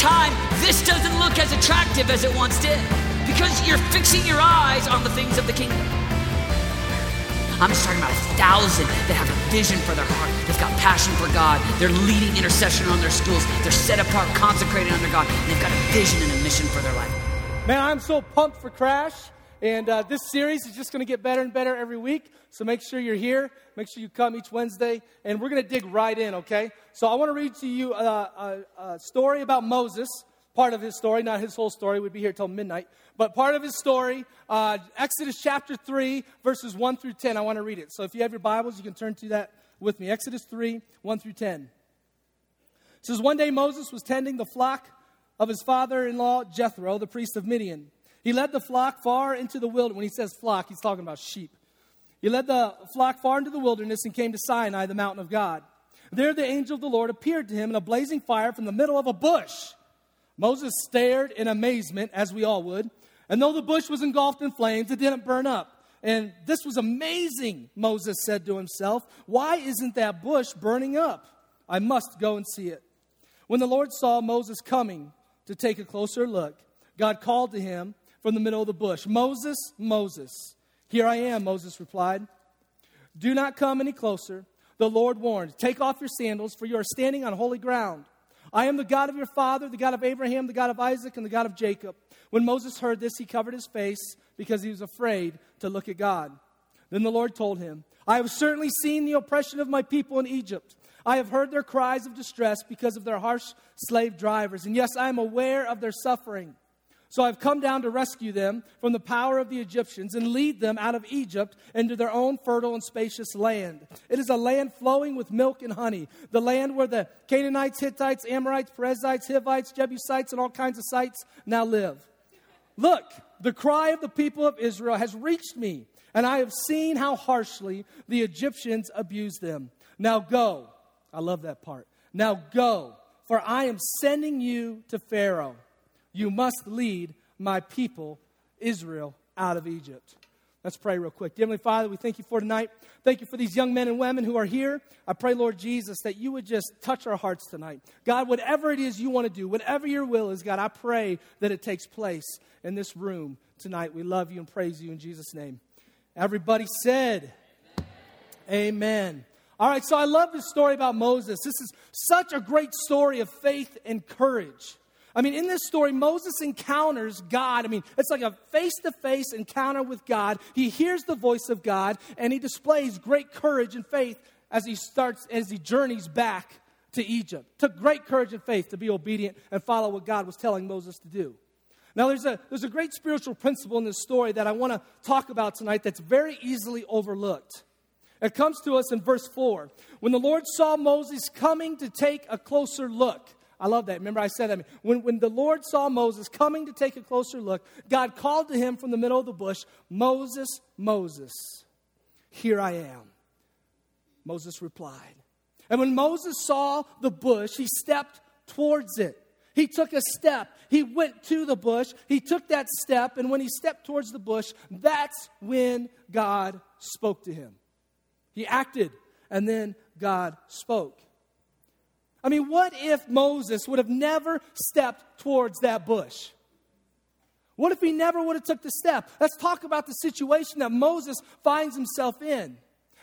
time, this doesn't look as attractive as it once did because you're fixing your eyes on the things of the kingdom. I'm just talking about a thousand that have a vision for their heart. They've got passion for God. They're leading intercession on their schools. They're set apart, consecrated under God. And they've got a vision and a mission for their life. Man, I'm so pumped for Crash. And uh, this series is just going to get better and better every week. So make sure you're here. Make sure you come each Wednesday. And we're going to dig right in, okay? So I want to read to you a, a, a story about Moses part of his story, not his whole story. We'd be here till midnight. But part of his story, uh, Exodus chapter 3, verses 1 through 10. I want to read it. So if you have your Bibles, you can turn to that with me. Exodus 3, 1 through 10. It says, One day Moses was tending the flock of his father in law, Jethro, the priest of Midian. He led the flock far into the wilderness. When he says flock, he's talking about sheep. He led the flock far into the wilderness and came to Sinai, the mountain of God. There the angel of the Lord appeared to him in a blazing fire from the middle of a bush. Moses stared in amazement, as we all would. And though the bush was engulfed in flames, it didn't burn up. And this was amazing, Moses said to himself. Why isn't that bush burning up? I must go and see it. When the Lord saw Moses coming to take a closer look, God called to him from the middle of the bush Moses, Moses. Here I am, Moses replied. Do not come any closer. The Lord warned, Take off your sandals, for you are standing on holy ground. I am the God of your father, the God of Abraham, the God of Isaac, and the God of Jacob. When Moses heard this, he covered his face because he was afraid to look at God. Then the Lord told him, I have certainly seen the oppression of my people in Egypt. I have heard their cries of distress because of their harsh slave drivers. And yes, I am aware of their suffering. So I've come down to rescue them from the power of the Egyptians and lead them out of Egypt into their own fertile and spacious land. It is a land flowing with milk and honey, the land where the Canaanites, Hittites, Amorites, Perizzites, Hivites, Jebusites, and all kinds of sites now live. Look, the cry of the people of Israel has reached me, and I have seen how harshly the Egyptians abuse them. Now go. I love that part. Now go, for I am sending you to Pharaoh you must lead my people, Israel, out of Egypt. Let's pray real quick. Dear Heavenly Father, we thank you for tonight. Thank you for these young men and women who are here. I pray, Lord Jesus, that you would just touch our hearts tonight. God, whatever it is you want to do, whatever your will is, God, I pray that it takes place in this room tonight. We love you and praise you in Jesus' name. Everybody said, Amen. Amen. All right, so I love this story about Moses. This is such a great story of faith and courage. I mean, in this story, Moses encounters God. I mean, it's like a face to face encounter with God. He hears the voice of God and he displays great courage and faith as he starts, as he journeys back to Egypt. Took great courage and faith to be obedient and follow what God was telling Moses to do. Now, there's a, there's a great spiritual principle in this story that I want to talk about tonight that's very easily overlooked. It comes to us in verse 4. When the Lord saw Moses coming to take a closer look, I love that. Remember, I said that. When, when the Lord saw Moses coming to take a closer look, God called to him from the middle of the bush, Moses, Moses, here I am. Moses replied. And when Moses saw the bush, he stepped towards it. He took a step. He went to the bush. He took that step. And when he stepped towards the bush, that's when God spoke to him. He acted, and then God spoke. I mean, what if Moses would have never stepped towards that bush? What if he never would have took the step? Let's talk about the situation that Moses finds himself in.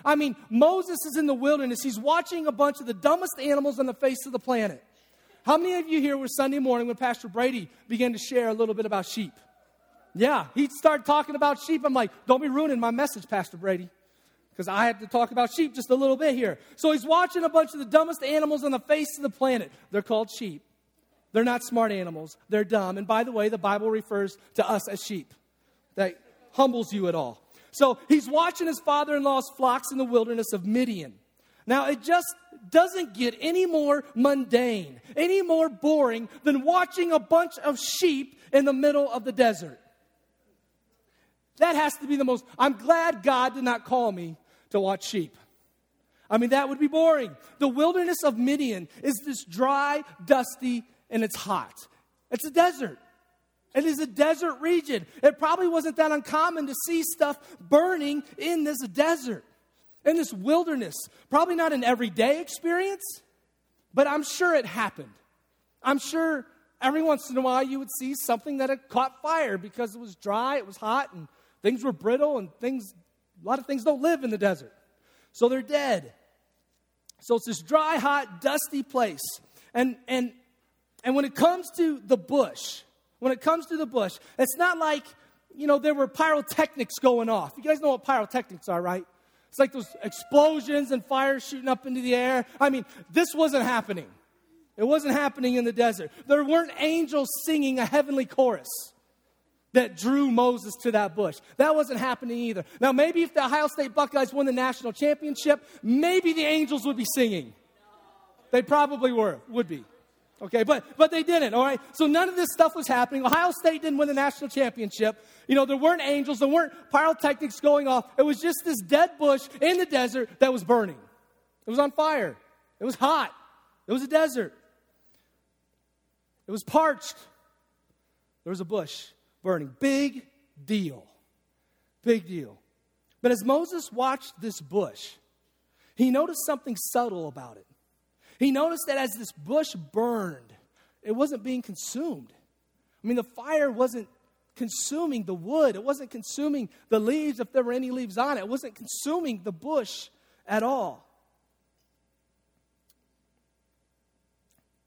I mean, Moses is in the wilderness. He's watching a bunch of the dumbest animals on the face of the planet. How many of you here were Sunday morning when Pastor Brady began to share a little bit about sheep? Yeah, he'd start talking about sheep. I'm like, don't be ruining my message, Pastor Brady because I have to talk about sheep just a little bit here. So he's watching a bunch of the dumbest animals on the face of the planet. They're called sheep. They're not smart animals, they're dumb. And by the way, the Bible refers to us as sheep. That humbles you at all. So he's watching his father in law's flocks in the wilderness of Midian. Now, it just doesn't get any more mundane, any more boring than watching a bunch of sheep in the middle of the desert. That has to be the most. I'm glad God did not call me to watch sheep. I mean, that would be boring. The wilderness of Midian is this dry, dusty, and it's hot. It's a desert. It is a desert region. It probably wasn't that uncommon to see stuff burning in this desert, in this wilderness. Probably not an everyday experience, but I'm sure it happened. I'm sure every once in a while you would see something that had caught fire because it was dry, it was hot, and things were brittle, and things, a lot of things don't live in the desert. So they're dead. So it's this dry, hot, dusty place. And, and, and when it comes to the bush, when it comes to the bush, it's not like, you know, there were pyrotechnics going off. You guys know what pyrotechnics are, right? It's like those explosions and fires shooting up into the air. I mean, this wasn't happening. It wasn't happening in the desert. There weren't angels singing a heavenly chorus that drew Moses to that bush. That wasn't happening either. Now, maybe if the Ohio State Buckeyes won the national championship, maybe the angels would be singing. They probably were, would be. Okay, but but they didn't, all right? So none of this stuff was happening. Ohio State didn't win the national championship. You know, there weren't angels, there weren't pyrotechnics going off. It was just this dead bush in the desert that was burning. It was on fire. It was hot. It was a desert. It was parched. There was a bush burning. Big deal. Big deal. But as Moses watched this bush, he noticed something subtle about it. He noticed that as this bush burned, it wasn't being consumed. I mean, the fire wasn't consuming the wood, it wasn't consuming the leaves if there were any leaves on it, it wasn't consuming the bush at all.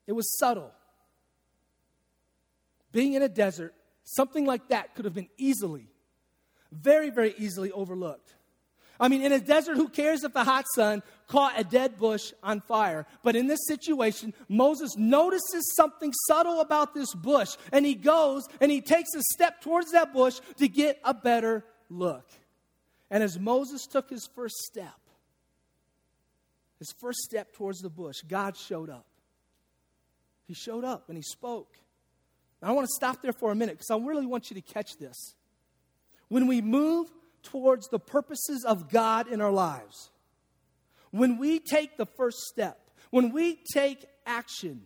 It was subtle. Being in a desert, something like that could have been easily, very, very easily overlooked. I mean, in a desert, who cares if the hot sun caught a dead bush on fire? But in this situation, Moses notices something subtle about this bush, and he goes and he takes a step towards that bush to get a better look. And as Moses took his first step, his first step towards the bush, God showed up. He showed up and he spoke. I want to stop there for a minute because I really want you to catch this. When we move towards the purposes of God in our lives, when we take the first step, when we take action,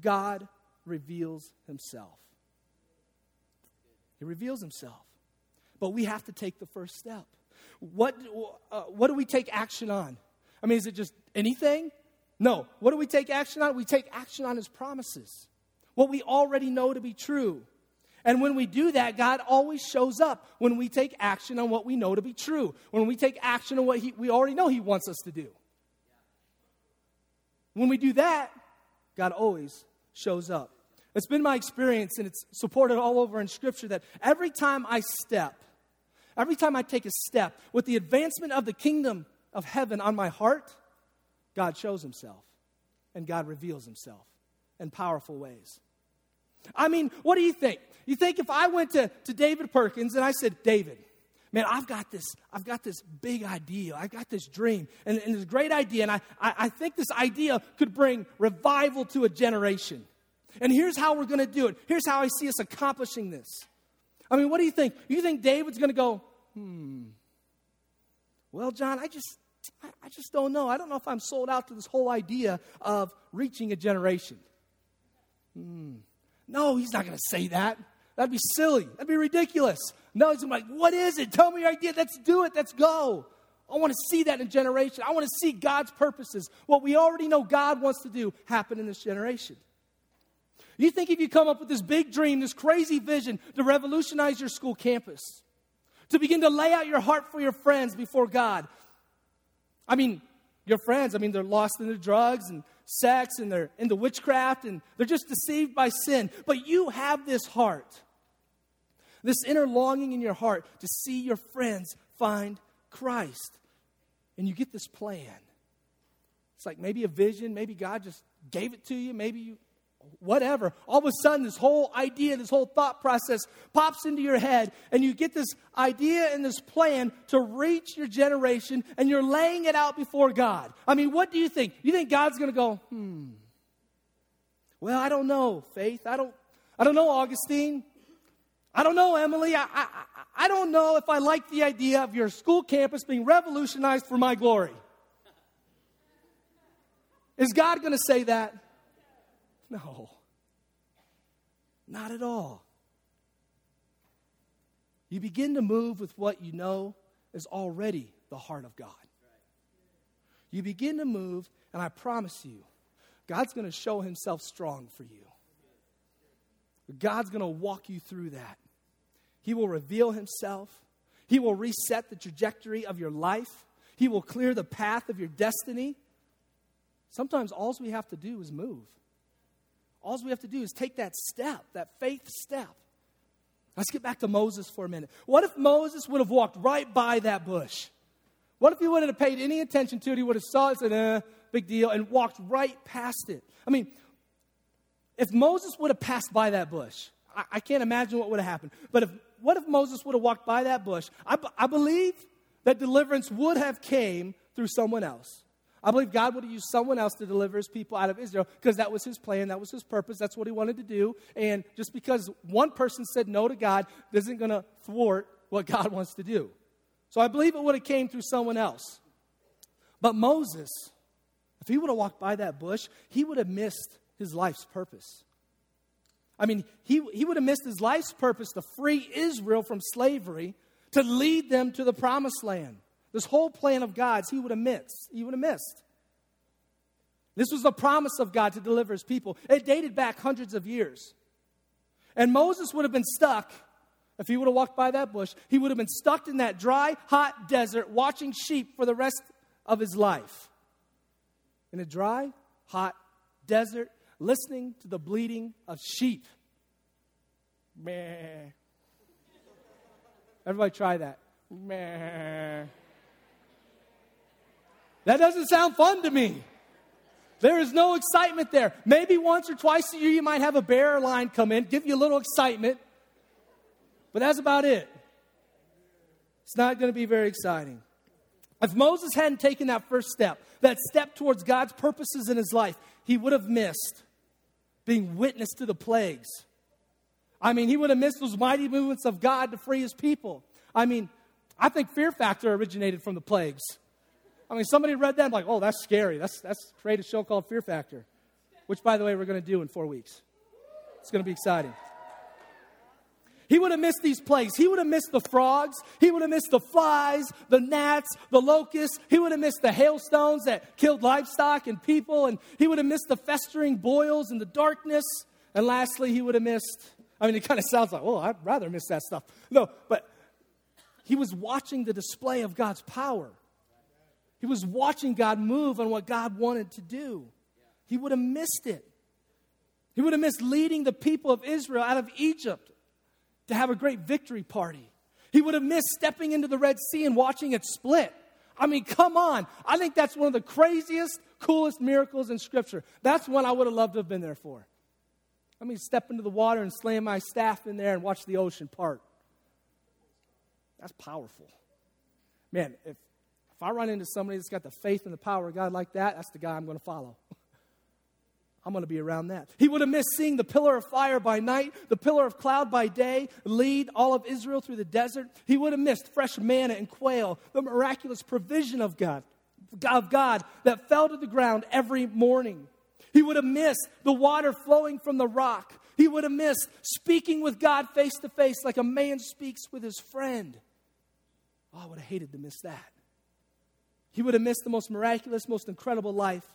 God reveals himself. He reveals himself. But we have to take the first step. What, uh, what do we take action on? I mean, is it just anything? No. What do we take action on? We take action on his promises what we already know to be true. And when we do that, God always shows up when we take action on what we know to be true, when we take action on what he, we already know He wants us to do. When we do that, God always shows up. It's been my experience, and it's supported all over in Scripture, that every time I step, every time I take a step with the advancement of the kingdom of heaven on my heart, God shows Himself and God reveals Himself in powerful ways. I mean, what do you think? You think if I went to, to David Perkins and I said, David, man, I've got this, I've got this big idea. I've got this dream and, and this great idea. And I, I, I think this idea could bring revival to a generation. And here's how we're going to do it. Here's how I see us accomplishing this. I mean, what do you think? You think David's going to go, hmm, well, John, I just, I, I just don't know. I don't know if I'm sold out to this whole idea of reaching a generation. Hmm. No, he's not going to say that. That'd be silly. That'd be ridiculous. No, he's like, what is it? Tell me your idea. Let's do it. Let's go. I want to see that in generation. I want to see God's purposes, what we already know God wants to do, happen in this generation. You think if you come up with this big dream, this crazy vision to revolutionize your school campus, to begin to lay out your heart for your friends before God, I mean, your friends, I mean, they're lost in the drugs and sex and they're into witchcraft and they're just deceived by sin. But you have this heart, this inner longing in your heart to see your friends find Christ. And you get this plan. It's like maybe a vision, maybe God just gave it to you, maybe you whatever. All of a sudden, this whole idea, this whole thought process pops into your head, and you get this idea and this plan to reach your generation, and you're laying it out before God. I mean, what do you think? You think God's going to go, hmm, well, I don't know, Faith. I don't, I don't know, Augustine. I don't know, Emily. I, I, I don't know if I like the idea of your school campus being revolutionized for my glory. Is God going to say that? No, not at all. You begin to move with what you know is already the heart of God. You begin to move, and I promise you, God's going to show himself strong for you. God's going to walk you through that. He will reveal himself. He will reset the trajectory of your life. He will clear the path of your destiny. Sometimes all we have to do is move. All we have to do is take that step, that faith step. Let's get back to Moses for a minute. What if Moses would have walked right by that bush? What if he wouldn't have paid any attention to it? He would have saw it said, eh, big deal, and walked right past it. I mean, if Moses would have passed by that bush, I, I can't imagine what would have happened. But if, what if Moses would have walked by that bush? I, I believe that deliverance would have came through someone else. I believe God would have used someone else to deliver his people out of Israel because that was his plan, that was his purpose, that's what he wanted to do. And just because one person said no to God isn't going to thwart what God wants to do. So I believe it would have came through someone else. But Moses, if he would have walked by that bush, he would have missed his life's purpose. I mean, he, he would have missed his life's purpose to free Israel from slavery, to lead them to the promised land. This whole plan of God's, he would have missed. He would have missed. This was the promise of God to deliver his people. It dated back hundreds of years. And Moses would have been stuck if he would have walked by that bush. He would have been stuck in that dry, hot desert watching sheep for the rest of his life. In a dry, hot desert, listening to the bleating of sheep. Meh. Everybody try that. Meh. That doesn't sound fun to me. There is no excitement there. Maybe once or twice a year you might have a bear line come in, give you a little excitement, but that's about it. It's not going to be very exciting. If Moses hadn't taken that first step, that step towards God's purposes in his life, he would have missed being witness to the plagues. I mean, he would have missed those mighty movements of God to free his people. I mean, I think Fear Factor originated from the plagues. I mean, somebody read that, like, oh, that's scary. That's, that's create a show called Fear Factor, which, by the way, we're going to do in four weeks. It's going to be exciting. He would have missed these plagues. He would have missed the frogs. He would have missed the flies, the gnats, the locusts. He would have missed the hailstones that killed livestock and people. And he would have missed the festering boils and the darkness. And lastly, he would have missed, I mean, it kind of sounds like, oh, I'd rather miss that stuff. No, but he was watching the display of God's power. He was watching God move on what God wanted to do. He would have missed it. He would have missed leading the people of Israel out of Egypt to have a great victory party. He would have missed stepping into the Red Sea and watching it split. I mean, come on. I think that's one of the craziest, coolest miracles in Scripture. That's one I would have loved to have been there for. Let me step into the water and slam my staff in there and watch the ocean part. That's powerful. Man, if I run into somebody that's got the faith and the power of God like that, that's the guy I'm going to follow. I'm going to be around that. He would have missed seeing the pillar of fire by night, the pillar of cloud by day, lead all of Israel through the desert. He would have missed fresh manna and quail, the miraculous provision of God, of God that fell to the ground every morning. He would have missed the water flowing from the rock. He would have missed speaking with God face to face like a man speaks with his friend. Oh, I would have hated to miss that. He would have missed the most miraculous, most incredible life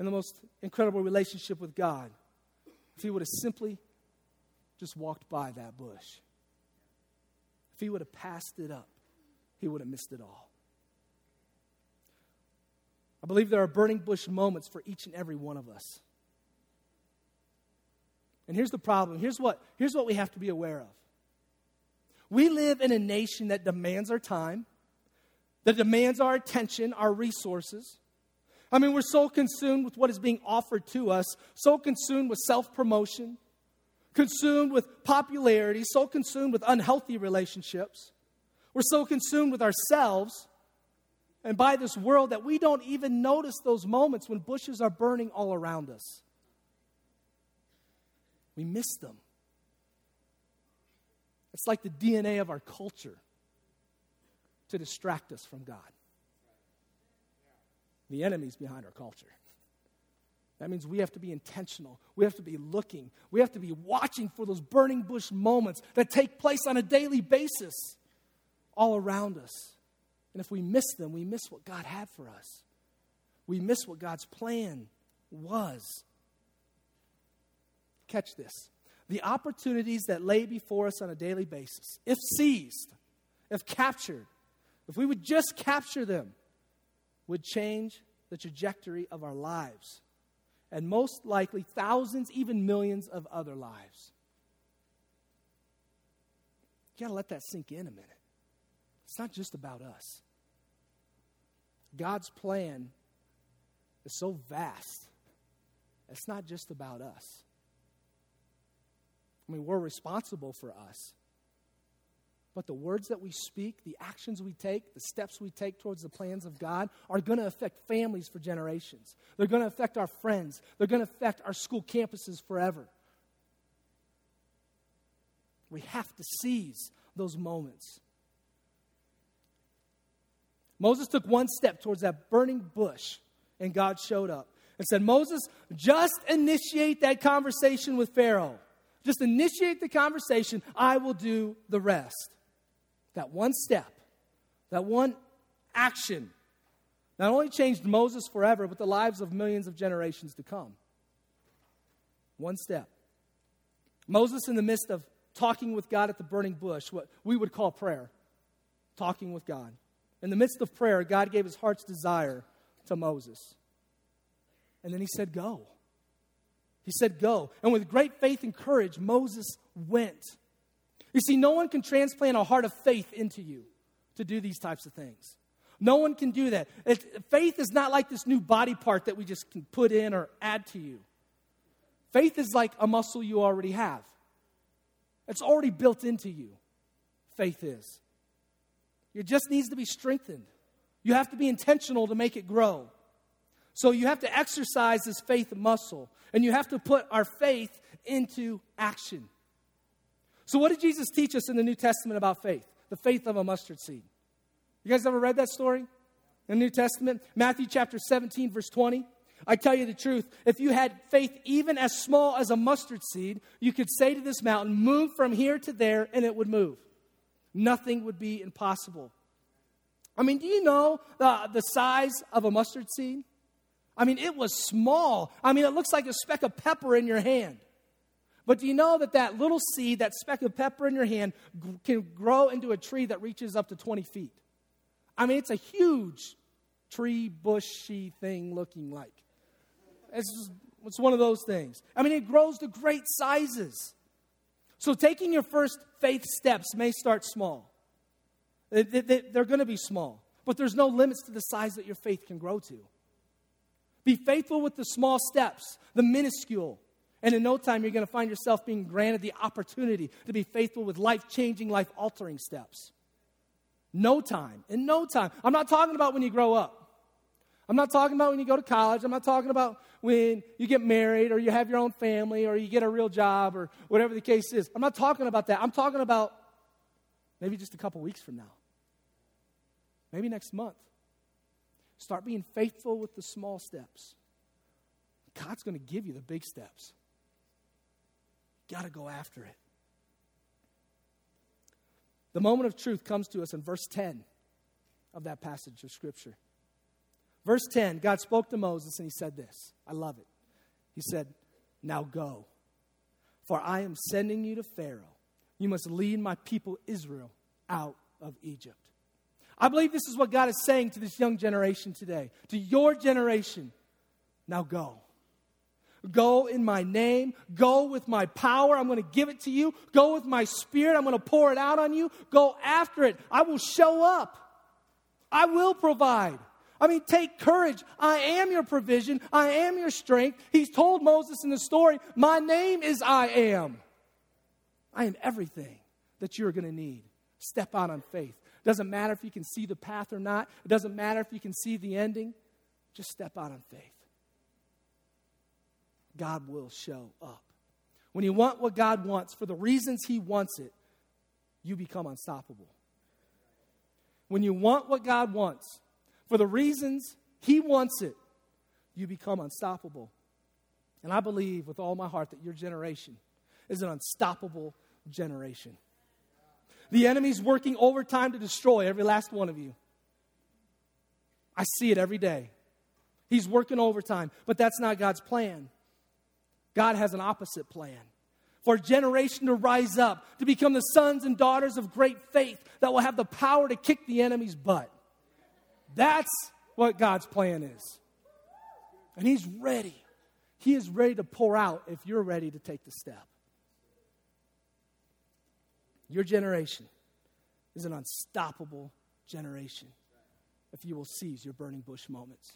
and the most incredible relationship with God if he would have simply just walked by that bush. If he would have passed it up, he would have missed it all. I believe there are burning bush moments for each and every one of us. And here's the problem. Here's what, here's what we have to be aware of. We live in a nation that demands our time, that demands our attention, our resources. I mean, we're so consumed with what is being offered to us, so consumed with self promotion, consumed with popularity, so consumed with unhealthy relationships. We're so consumed with ourselves and by this world that we don't even notice those moments when bushes are burning all around us. We miss them. It's like the DNA of our culture to distract us from God. The enemy's behind our culture. That means we have to be intentional. We have to be looking. We have to be watching for those burning bush moments that take place on a daily basis all around us. And if we miss them, we miss what God had for us. We miss what God's plan was. Catch this. the opportunities that lay before us on a daily basis, if seized, if captured, if we would just capture them, would change the trajectory of our lives and most likely thousands, even millions of other lives. You got to let that sink in a minute. It's not just about us. God's plan is so vast, it's not just about us. I mean, we're responsible for us. But the words that we speak, the actions we take, the steps we take towards the plans of God are going to affect families for generations. They're going to affect our friends. They're going to affect our school campuses forever. We have to seize those moments. Moses took one step towards that burning bush, and God showed up and said, Moses, just initiate that conversation with Pharaoh. Just initiate the conversation. I will do the rest. That one step, that one action, not only changed Moses forever, but the lives of millions of generations to come. One step. Moses, in the midst of talking with God at the burning bush, what we would call prayer, talking with God. In the midst of prayer, God gave his heart's desire to Moses. And then he said, Go. He said, Go. And with great faith and courage, Moses went. You see, no one can transplant a heart of faith into you to do these types of things. No one can do that. It, faith is not like this new body part that we just can put in or add to you. Faith is like a muscle you already have, it's already built into you. Faith is. It just needs to be strengthened. You have to be intentional to make it grow. So you have to exercise this faith muscle, and you have to put our faith into action. So, what did Jesus teach us in the New Testament about faith? The faith of a mustard seed. You guys ever read that story in the New Testament? Matthew chapter 17, verse 20. I tell you the truth, if you had faith even as small as a mustard seed, you could say to this mountain, Move from here to there, and it would move. Nothing would be impossible. I mean, do you know the, the size of a mustard seed? I mean, it was small. I mean, it looks like a speck of pepper in your hand. But do you know that that little seed, that speck of pepper in your hand, g- can grow into a tree that reaches up to 20 feet? I mean, it's a huge tree, bushy thing looking like. It's, it's one of those things. I mean, it grows to great sizes. So, taking your first faith steps may start small. They're going to be small, but there's no limits to the size that your faith can grow to. Be faithful with the small steps, the minuscule, and in no time, you're going to find yourself being granted the opportunity to be faithful with life changing, life altering steps. No time. In no time. I'm not talking about when you grow up. I'm not talking about when you go to college. I'm not talking about when you get married or you have your own family or you get a real job or whatever the case is. I'm not talking about that. I'm talking about maybe just a couple weeks from now. Maybe next month. Start being faithful with the small steps. God's going to give you the big steps. Got to go after it. The moment of truth comes to us in verse 10 of that passage of Scripture. Verse 10, God spoke to Moses and he said this. I love it. He said, Now go, for I am sending you to Pharaoh. You must lead my people Israel out of Egypt. I believe this is what God is saying to this young generation today, to your generation. Now go. Go in my name. Go with my power. I'm going to give it to you. Go with my spirit. I'm going to pour it out on you. Go after it. I will show up. I will provide. I mean, take courage. I am your provision. I am your strength. He's told Moses in the story, My name is I am. I am everything that you're going to need. Step out on faith. Doesn't matter if you can see the path or not, it doesn't matter if you can see the ending. Just step out on faith. God will show up. When you want what God wants for the reasons He wants it, you become unstoppable. When you want what God wants for the reasons He wants it, you become unstoppable. And I believe with all my heart that your generation is an unstoppable generation. The enemy's working overtime to destroy every last one of you. I see it every day. He's working overtime, but that's not God's plan. God has an opposite plan. for a generation to rise up, to become the sons and daughters of great faith that will have the power to kick the enemy's butt. That's what God's plan is. And He's ready. He is ready to pour out if you're ready to take the step. Your generation is an unstoppable generation if you will seize your burning bush moments.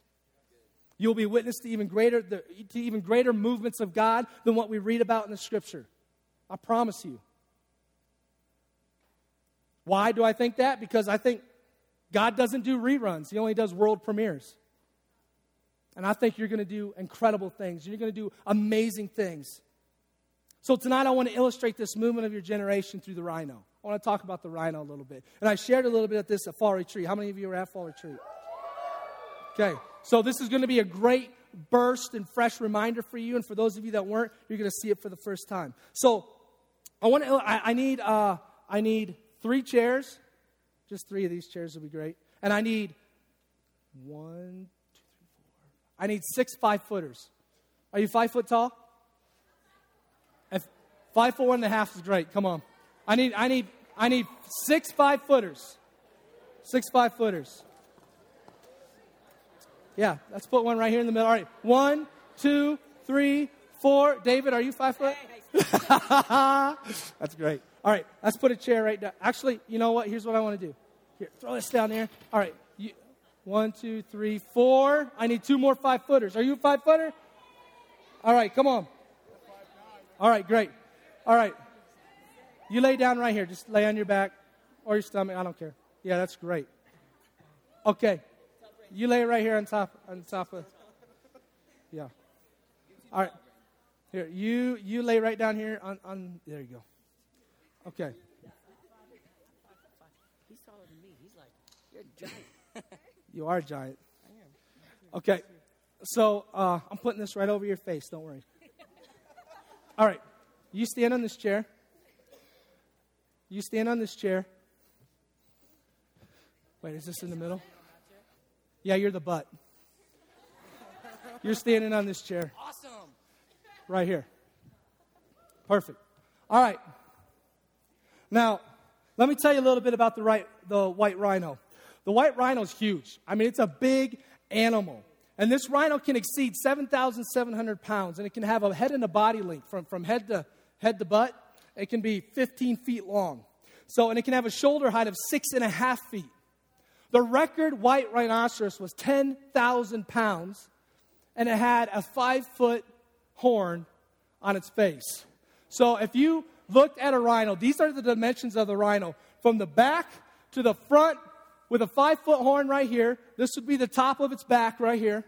You'll be witness to even greater, to even greater movements of God than what we read about in the scripture. I promise you. Why do I think that? Because I think God doesn't do reruns, He only does world premieres. And I think you're going to do incredible things. You're going to do amazing things. So tonight I want to illustrate this movement of your generation through the rhino. I want to talk about the rhino a little bit. And I shared a little bit of this at Fall Retreat. How many of you were at Fall Retreat? Okay, so this is going to be a great burst and fresh reminder for you. And for those of you that weren't, you're going to see it for the first time. So I want to. I, I need. Uh, I need three chairs. Just three of these chairs would be great. And I need one, two, three, four. I need six five footers. Are you five foot tall? If five foot one and a half is great. Come on. I need. I need. I need six five footers. Six five footers. Yeah, let's put one right here in the middle. All right, one, two, three, four. David, are you five foot? That's great. All right, let's put a chair right down. Actually, you know what? Here's what I want to do. Here, throw this down there. All right, you, one, two, three, four. I need two more five footers. Are you a five footer? All right, come on. All right, great. All right, you lay down right here. Just lay on your back or your stomach. I don't care. Yeah, that's great. Okay. You lay right here on top on top of Yeah. All right. Here, you you lay right down here on, on there you go. Okay. He's taller than me. He's like, you're a giant. you are a giant. Okay. So uh, I'm putting this right over your face. Don't worry. All right. You stand on this chair. You stand on this chair. Wait, is this in the middle? Yeah, you're the butt. You're standing on this chair. Awesome. Right here. Perfect. All right. Now, let me tell you a little bit about the, right, the white rhino. The white rhino is huge. I mean, it's a big animal. And this rhino can exceed 7,700 pounds, and it can have a head and a body length from, from head to head to butt. It can be 15 feet long. So, and it can have a shoulder height of six and a half feet. The record white rhinoceros was 10,000 pounds, and it had a five foot horn on its face. So, if you looked at a rhino, these are the dimensions of the rhino from the back to the front with a five foot horn right here. This would be the top of its back right here.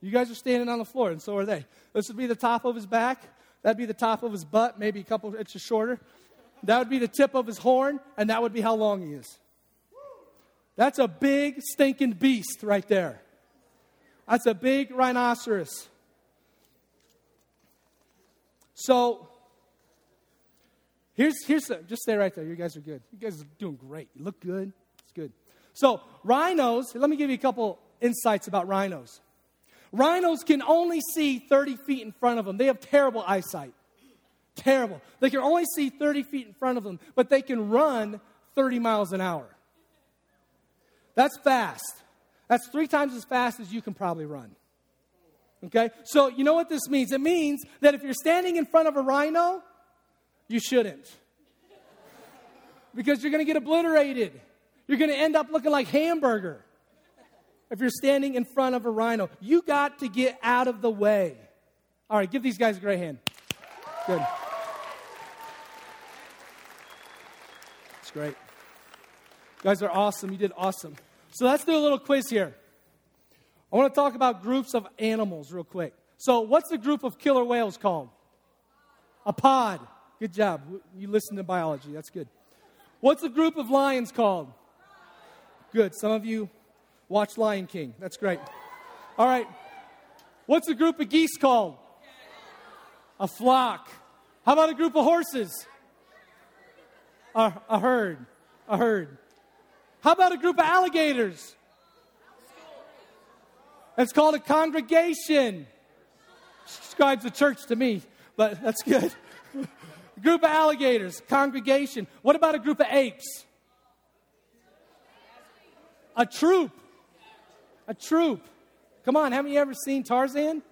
You guys are standing on the floor, and so are they. This would be the top of his back. That'd be the top of his butt, maybe a couple inches shorter. That would be the tip of his horn, and that would be how long he is. That's a big, stinking beast right there. That's a big rhinoceros. So, here's, here's the, just stay right there. You guys are good. You guys are doing great. You look good. It's good. So, rhinos, let me give you a couple insights about rhinos. Rhinos can only see 30 feet in front of them. They have terrible eyesight. Terrible. They can only see 30 feet in front of them, but they can run 30 miles an hour. That's fast. That's three times as fast as you can probably run. Okay? So, you know what this means? It means that if you're standing in front of a rhino, you shouldn't. Because you're going to get obliterated. You're going to end up looking like hamburger if you're standing in front of a rhino. You got to get out of the way. All right, give these guys a great hand. Good. It's great. Guys are awesome. You did awesome. So let's do a little quiz here. I want to talk about groups of animals real quick. So, what's the group of killer whales called? A pod. Good job. You listen to biology. That's good. What's the group of lions called? Good. Some of you Watch Lion King. That's great. All right. What's a group of geese called? A flock. How about a group of horses? A, a herd. A herd. How about a group of alligators? It's called a congregation. Describes a church to me, but that's good. a group of alligators, congregation. What about a group of apes? A troop. A troop. Come on, haven't you ever seen Tarzan?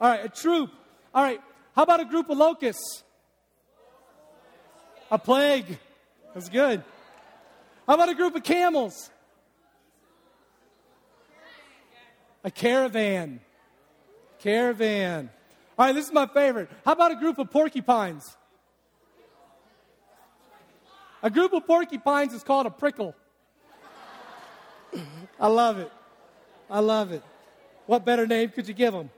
All right, a troop. All right, how about a group of locusts? A plague. That's good. How about a group of camels? A caravan. Caravan. All right, this is my favorite. How about a group of porcupines? A group of porcupines is called a prickle. I love it. I love it. What better name could you give them?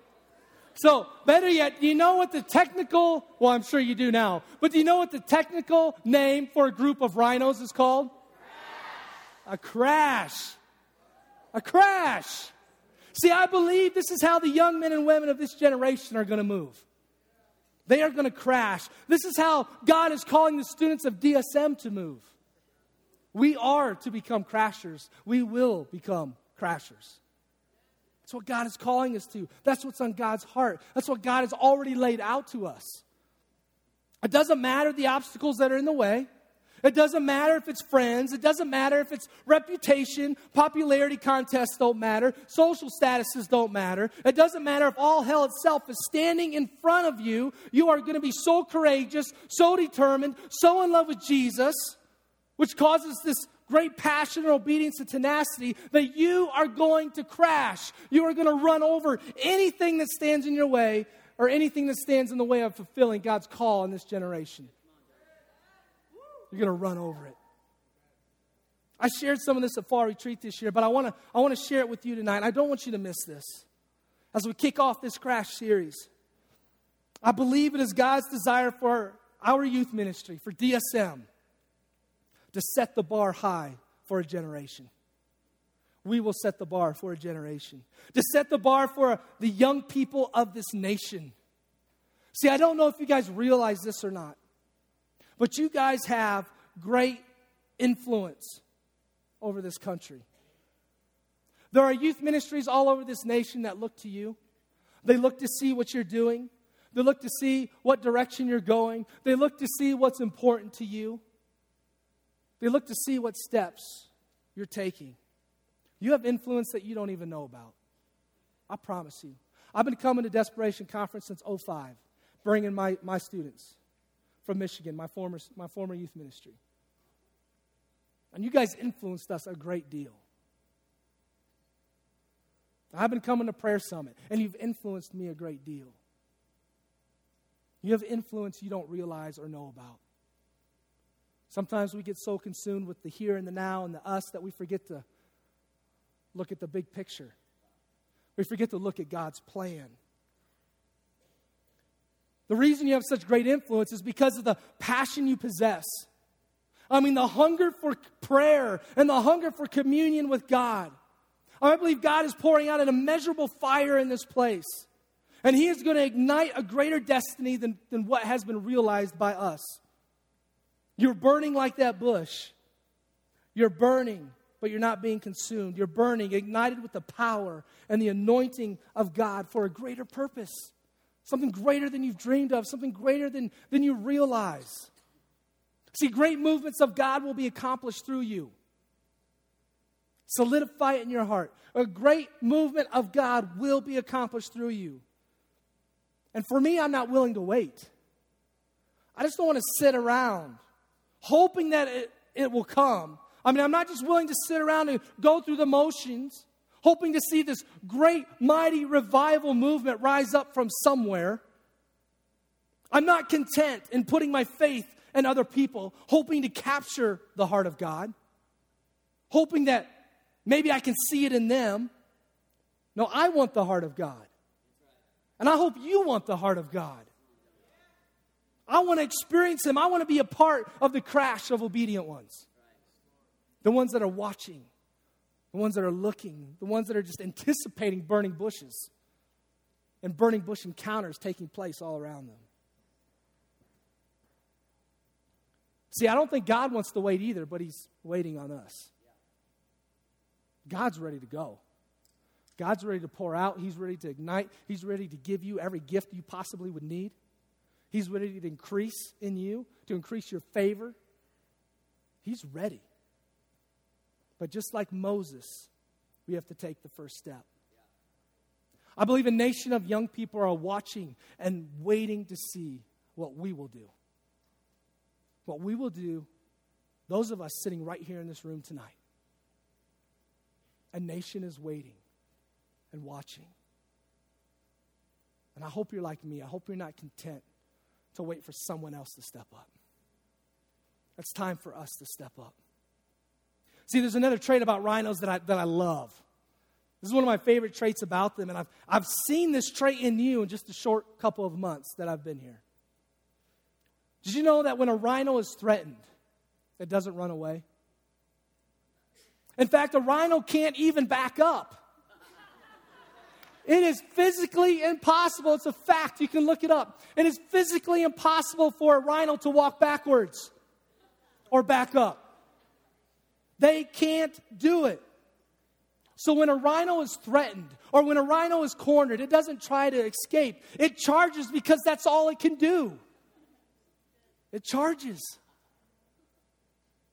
So, better yet, do you know what the technical, well, I'm sure you do now, but do you know what the technical name for a group of rhinos is called? A crash. A crash. See, I believe this is how the young men and women of this generation are going to move. They are going to crash. This is how God is calling the students of DSM to move. We are to become crashers. We will become crashers. That's what God is calling us to. That's what's on God's heart. That's what God has already laid out to us. It doesn't matter the obstacles that are in the way. It doesn't matter if it's friends. It doesn't matter if it's reputation. Popularity contests don't matter. Social statuses don't matter. It doesn't matter if all hell itself is standing in front of you. You are going to be so courageous, so determined, so in love with Jesus, which causes this great passion and obedience and tenacity that you are going to crash. You are going to run over anything that stands in your way or anything that stands in the way of fulfilling God's call in this generation. You're going to run over it. I shared some of this at Fall Retreat this year, but I want to I want to share it with you tonight. I don't want you to miss this. As we kick off this crash series, I believe it is God's desire for our youth ministry, for DSM, to set the bar high for a generation. We will set the bar for a generation, to set the bar for the young people of this nation. See, I don't know if you guys realize this or not. But you guys have great influence over this country. There are youth ministries all over this nation that look to you. They look to see what you're doing. They look to see what direction you're going. They look to see what's important to you. They look to see what steps you're taking. You have influence that you don't even know about. I promise you. I've been coming to Desperation Conference since 05, bringing my, my students from Michigan, my former, my former youth ministry. And you guys influenced us a great deal. I've been coming to Prayer Summit, and you've influenced me a great deal. You have influence you don't realize or know about. Sometimes we get so consumed with the here and the now and the us that we forget to look at the big picture. We forget to look at God's plan. The reason you have such great influence is because of the passion you possess. I mean, the hunger for prayer and the hunger for communion with God. I believe God is pouring out an immeasurable fire in this place. And He is going to ignite a greater destiny than, than what has been realized by us. You're burning like that bush. You're burning, but you're not being consumed. You're burning, ignited with the power and the anointing of God for a greater purpose something greater than you've dreamed of, something greater than, than you realize. See, great movements of God will be accomplished through you. Solidify it in your heart. A great movement of God will be accomplished through you. And for me, I'm not willing to wait. I just don't want to sit around hoping that it, it will come. I mean, I'm not just willing to sit around and go through the motions hoping to see this great, mighty revival movement rise up from somewhere. I'm not content in putting my faith in other people, hoping to capture the heart of God, hoping that maybe I can see it in them. No, I want the heart of God. And I hope you want the heart of God. I want to experience Him. I want to be a part of the crash of obedient ones, the ones that are watching the ones that are looking, the ones that are just anticipating burning bushes and burning bush encounters taking place all around them. See, I don't think God wants to wait either, but He's waiting on us. God's ready to go. God's ready to pour out. He's ready to ignite. He's ready to give you every gift you possibly would need. He's ready to increase in you, to increase your favor. He's ready. But just like Moses, we have to take the first step. I believe a nation of young people are watching and waiting to see what we will do. What we will do, those of us sitting right here in this room tonight. A nation is waiting and watching. And I hope you're like me. I hope you're not content to wait for someone else to step up. It's time for us to step up. See, there's another trait about rhinos that I, that I love. This is one of my favorite traits about them, and I've, I've seen this trait in you in just a short couple of months that I've been here. Did you know that when a rhino is threatened, it doesn't run away? In fact, a rhino can't even back up. It is physically impossible. It's a fact. You can look it up. It is physically impossible for a rhino to walk backwards or back up. They can't do it. So when a rhino is threatened or when a rhino is cornered, it doesn't try to escape. It charges because that's all it can do. It charges.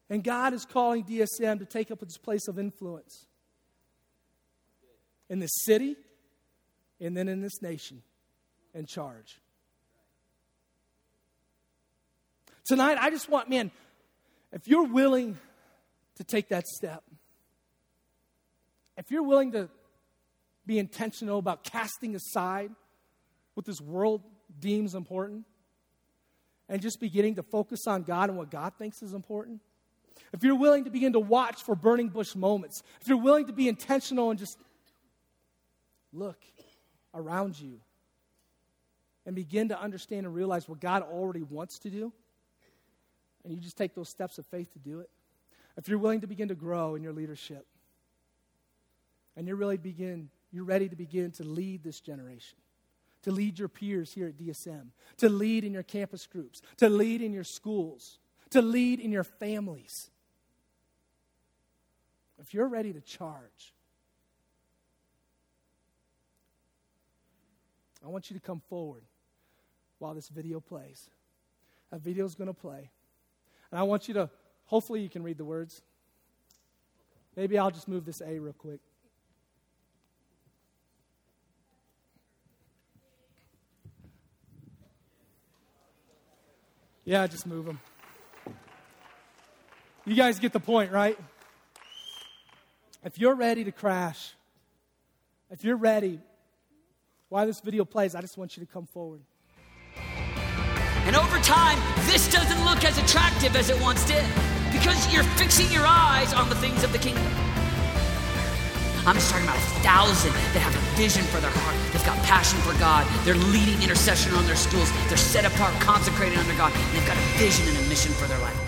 And God is calling DSM to take up its place of influence in this city and then in this nation and charge. Tonight, I just want, man, if you're willing to take that step, if you're willing to be intentional about casting aside what this world deems important and just beginning to focus on God and what God thinks is important, if you're willing to begin to watch for burning bush moments, if you're willing to be intentional and just look around you and begin to understand and realize what God already wants to do, and you just take those steps of faith to do it, if you're willing to begin to grow in your leadership, and you're really begin, you're ready to begin to lead this generation, to lead your peers here at DSM, to lead in your campus groups, to lead in your schools, to lead in your families. If you're ready to charge, I want you to come forward while this video plays. That video is going to play. And I want you to, hopefully, you can read the words. Maybe I'll just move this A real quick. Yeah, just move them. You guys get the point, right? If you're ready to crash, if you're ready, while this video plays, I just want you to come forward. And over time, this doesn't look as attractive as it once did because you're fixing your eyes on the things of the kingdom. I'm just talking about a thousand that have a vision for their heart. They've got passion for God. They're leading intercession on their schools. They're set apart, consecrated under God. They've got a vision and a mission for their life.